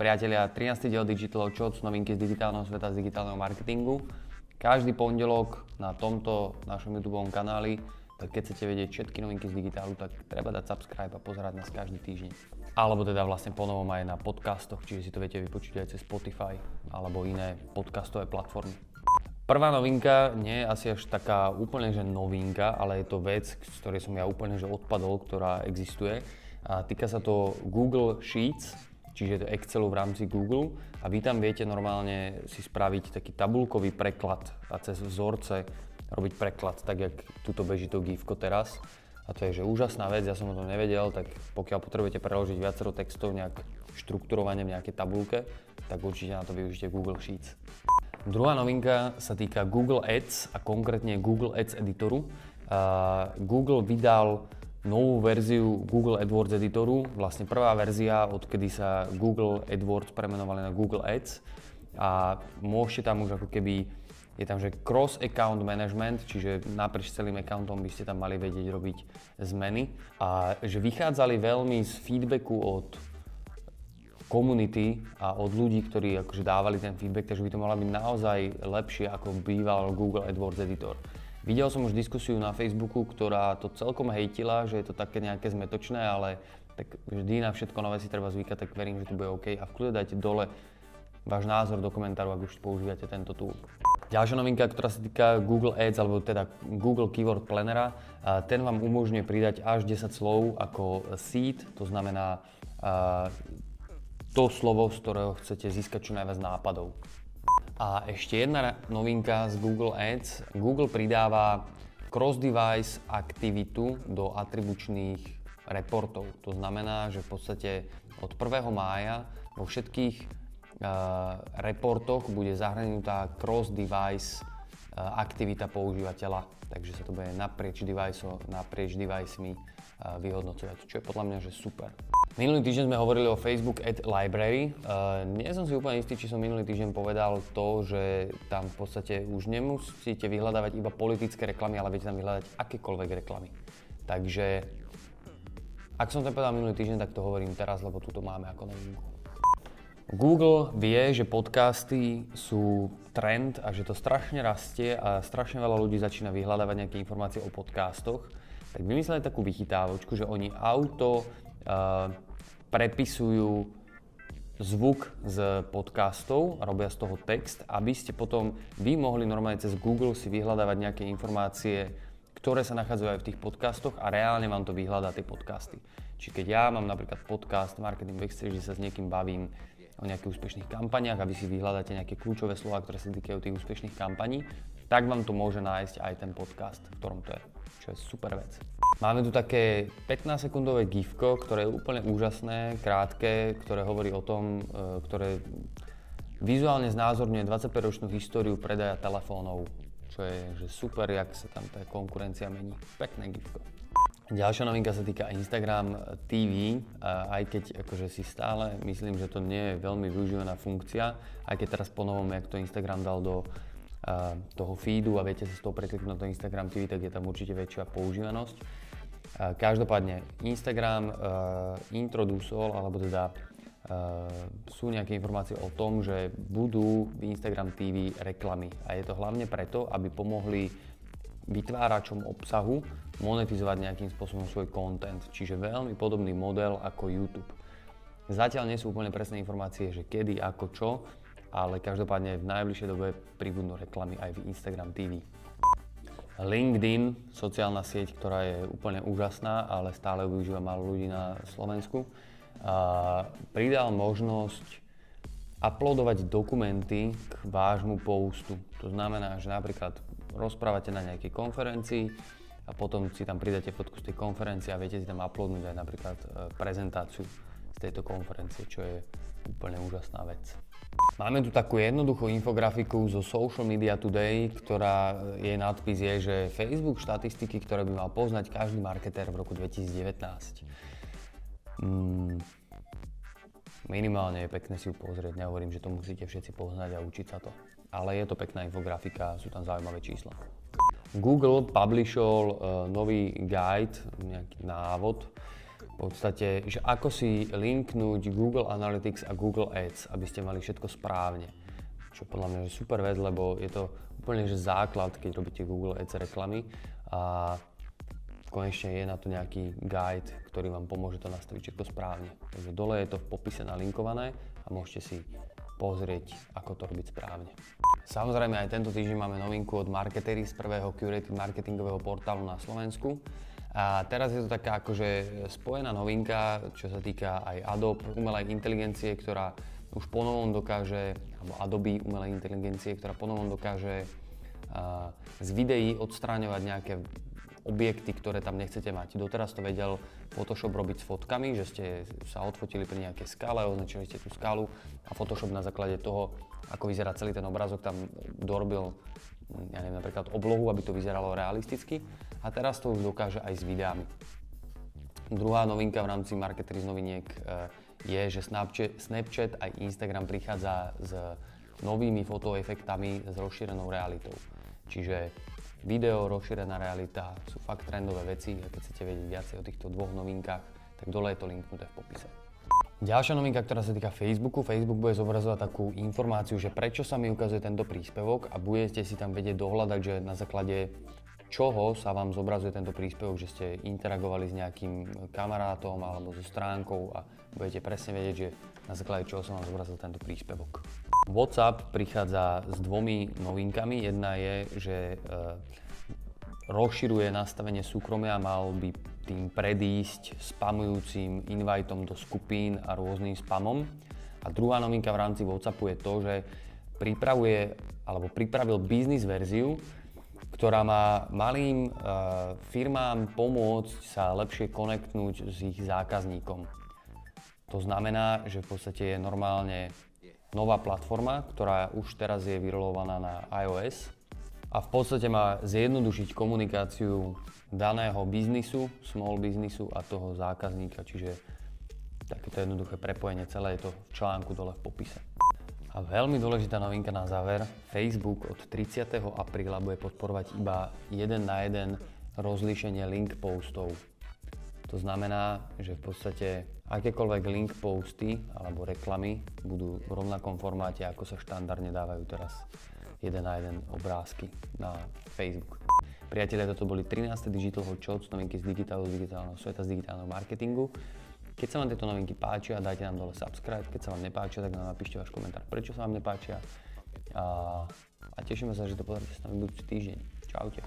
Priatelia, 13. diel Digital Shots, novinky z digitálneho sveta, z digitálneho marketingu. Každý pondelok na tomto našom YouTube kanáli, tak keď chcete vedieť všetky novinky z digitálu, tak treba dať subscribe a pozerať nás každý týždeň. Alebo teda vlastne ponovom aj na podcastoch, čiže si to viete vypočuť aj cez Spotify alebo iné podcastové platformy. Prvá novinka nie je asi až taká úplne že novinka, ale je to vec, z ktorej som ja úplne že odpadol, ktorá existuje. A týka sa to Google Sheets, čiže je to Excelu v rámci Google a vy tam viete normálne si spraviť taký tabulkový preklad a cez vzorce robiť preklad, tak jak tuto beží to GIFko teraz. A to je že úžasná vec, ja som o tom nevedel, tak pokiaľ potrebujete preložiť viacero textov nejak štrukturovane v nejakej tabulke, tak určite na to využite Google Sheets. Druhá novinka sa týka Google Ads a konkrétne Google Ads editoru. Uh, Google vydal novú verziu Google AdWords editoru. Vlastne prvá verzia, odkedy sa Google AdWords premenovali na Google Ads. A môžete tam už ako keby, je tam že cross account management, čiže naprieč celým accountom by ste tam mali vedieť robiť zmeny. A že vychádzali veľmi z feedbacku od komunity a od ľudí, ktorí akože dávali ten feedback, takže by to malo byť naozaj lepšie ako býval Google AdWords editor. Videl som už diskusiu na Facebooku, ktorá to celkom hejtila, že je to také nejaké zmetočné, ale tak vždy na všetko nové si treba zvykať, tak verím, že to bude OK. A v kľude dajte dole váš názor do komentáru, ak už používate tento tool. Ďalšia novinka, ktorá sa týka Google Ads, alebo teda Google Keyword Plannera, ten vám umožňuje pridať až 10 slov ako seed, to znamená to slovo, z ktorého chcete získať čo najviac nápadov. A ešte jedna novinka z Google Ads. Google pridáva cross-device aktivitu do atribučných reportov. To znamená, že v podstate od 1. mája vo všetkých uh, reportoch bude zahrnutá cross-device aktivita používateľa. Takže sa to bude naprieč, device, naprieč device-mi uh, vyhodnocovať, čo je podľa mňa že super. Minulý týždeň sme hovorili o Facebook Ad Library. Uh, nie som si úplne istý, či som minulý týždeň povedal to, že tam v podstate už nemusíte vyhľadávať iba politické reklamy, ale viete tam vyhľadať akékoľvek reklamy. Takže ak som to povedal minulý týždeň, tak to hovorím teraz, lebo tu máme ako novinku. Google vie, že podcasty sú trend a že to strašne rastie a strašne veľa ľudí začína vyhľadávať nejaké informácie o podcastoch, tak vymysleli takú vychytávočku, že oni auto prepisujú zvuk z podcastov, robia z toho text, aby ste potom vy mohli normálne cez Google si vyhľadávať nejaké informácie, ktoré sa nachádzajú aj v tých podcastoch a reálne vám to vyhľadá tie podcasty. Čiže keď ja mám napríklad podcast Marketing Backstage, že sa s niekým bavím o nejakých úspešných kampaniach a vy si vyhľadáte nejaké kľúčové slova, ktoré sa týkajú tých úspešných kampaní, tak vám to môže nájsť aj ten podcast, v ktorom to je, čo je super vec. Máme tu také 15-sekundové gifko, ktoré je úplne úžasné, krátke, ktoré hovorí o tom, e, ktoré vizuálne znázorňuje 25-ročnú históriu predaja telefónov, čo je že super, jak sa tam tá konkurencia mení. Pekné gifko. Ďalšia novinka sa týka Instagram TV, aj keď akože si stále myslím, že to nie je veľmi využívaná funkcia, aj keď teraz ponovom, jak to Instagram dal do toho feedu a viete sa z toho prekliknúť na to Instagram TV, tak je tam určite väčšia používanosť. Každopádne Instagram uh, alebo teda sú nejaké informácie o tom, že budú v Instagram TV reklamy. A je to hlavne preto, aby pomohli vytváračom obsahu monetizovať nejakým spôsobom svoj content. Čiže veľmi podobný model ako YouTube. Zatiaľ nie sú úplne presné informácie, že kedy, ako čo, ale každopádne v najbližšej dobe pribudnú reklamy aj v Instagram TV. LinkedIn, sociálna sieť, ktorá je úplne úžasná, ale stále ju využíva málo ľudí na Slovensku, pridal možnosť uploadovať dokumenty k vášmu postu. To znamená, že napríklad rozprávate na nejakej konferencii a potom si tam pridáte fotku z tej konferencie a viete si tam uploadnúť aj napríklad e, prezentáciu z tejto konferencie, čo je úplne úžasná vec. Máme tu takú jednoduchú infografiku zo Social Media Today, ktorá jej nadpis je, že Facebook štatistiky, ktoré by mal poznať každý marketér v roku 2019. Mm, minimálne je pekné si ju pozrieť, nehovorím, že to musíte všetci poznať a učiť sa to. Ale je to pekná infografika, sú tam zaujímavé čísla. Google publishol uh, nový guide, nejaký návod v podstate, že ako si linknúť Google Analytics a Google Ads, aby ste mali všetko správne. Čo podľa mňa je super vec, lebo je to úplne že základ, keď robíte Google Ads reklamy a konečne je na to nejaký guide, ktorý vám pomôže to nastaviť všetko správne. Takže dole je to v popise nalinkované a môžete si pozrieť, ako to robiť správne. Samozrejme aj tento týždeň máme novinku od Marketery z prvého curated marketingového portálu na Slovensku. A teraz je to taká akože spojená novinka, čo sa týka aj Adobe umelej inteligencie, ktorá už ponovom dokáže, alebo Adobe umelej inteligencie, ktorá ponovom dokáže z videí odstráňovať nejaké objekty, ktoré tam nechcete mať. Doteraz to vedel Photoshop robiť s fotkami, že ste sa odfotili pri nejakej skále, označili ste tú skálu a Photoshop na základe toho, ako vyzerá celý ten obrázok, tam dorobil ja neviem, napríklad oblohu, aby to vyzeralo realisticky. A teraz to už dokáže aj s videami. Druhá novinka v rámci Marketery z noviniek eh, je, že Snapchat, aj Instagram prichádza s novými fotoefektami s rozšírenou realitou. Čiže video, rozšírená realita sú fakt trendové veci a keď chcete vedieť viacej o týchto dvoch novinkách, tak dole je to linknuté v popise. Ďalšia novinka, ktorá sa týka Facebooku. Facebook bude zobrazovať takú informáciu, že prečo sa mi ukazuje tento príspevok a budete si tam vedieť dohľadať, že na základe čoho sa vám zobrazuje tento príspevok, že ste interagovali s nejakým kamarátom alebo so stránkou a budete presne vedieť, že na základe čoho sa vám zobrazil tento príspevok. WhatsApp prichádza s dvomi novinkami. Jedna je, že e, rozširuje nastavenie súkromia, mal by tým predísť spamujúcim invajtom do skupín a rôznym spamom. A druhá novinka v rámci WhatsAppu je to, že pripravuje alebo pripravil biznis verziu, ktorá má malým e, firmám pomôcť sa lepšie konektnúť s ich zákazníkom. To znamená, že v podstate je normálne nová platforma, ktorá už teraz je vyrolovaná na iOS a v podstate má zjednodušiť komunikáciu daného biznisu, small biznisu a toho zákazníka, čiže takéto jednoduché prepojenie celé je to v článku dole v popise. A veľmi dôležitá novinka na záver, Facebook od 30. apríla bude podporovať iba jeden na jeden rozlíšenie link postov. To znamená, že v podstate akékoľvek link posty alebo reklamy budú v rovnakom formáte, ako sa štandardne dávajú teraz jeden na jeden obrázky na Facebook. Priatelia, toto boli 13. Digital Hot Shots, novinky z digitálu, z digitálneho sveta, z digitálneho marketingu. Keď sa vám tieto novinky páčia, dajte nám dole subscribe, keď sa vám nepáčia, tak nám napíšte váš komentár, prečo sa vám nepáčia. A, a tešíme sa, že to pozrite s nami budúci týždeň. Čaute.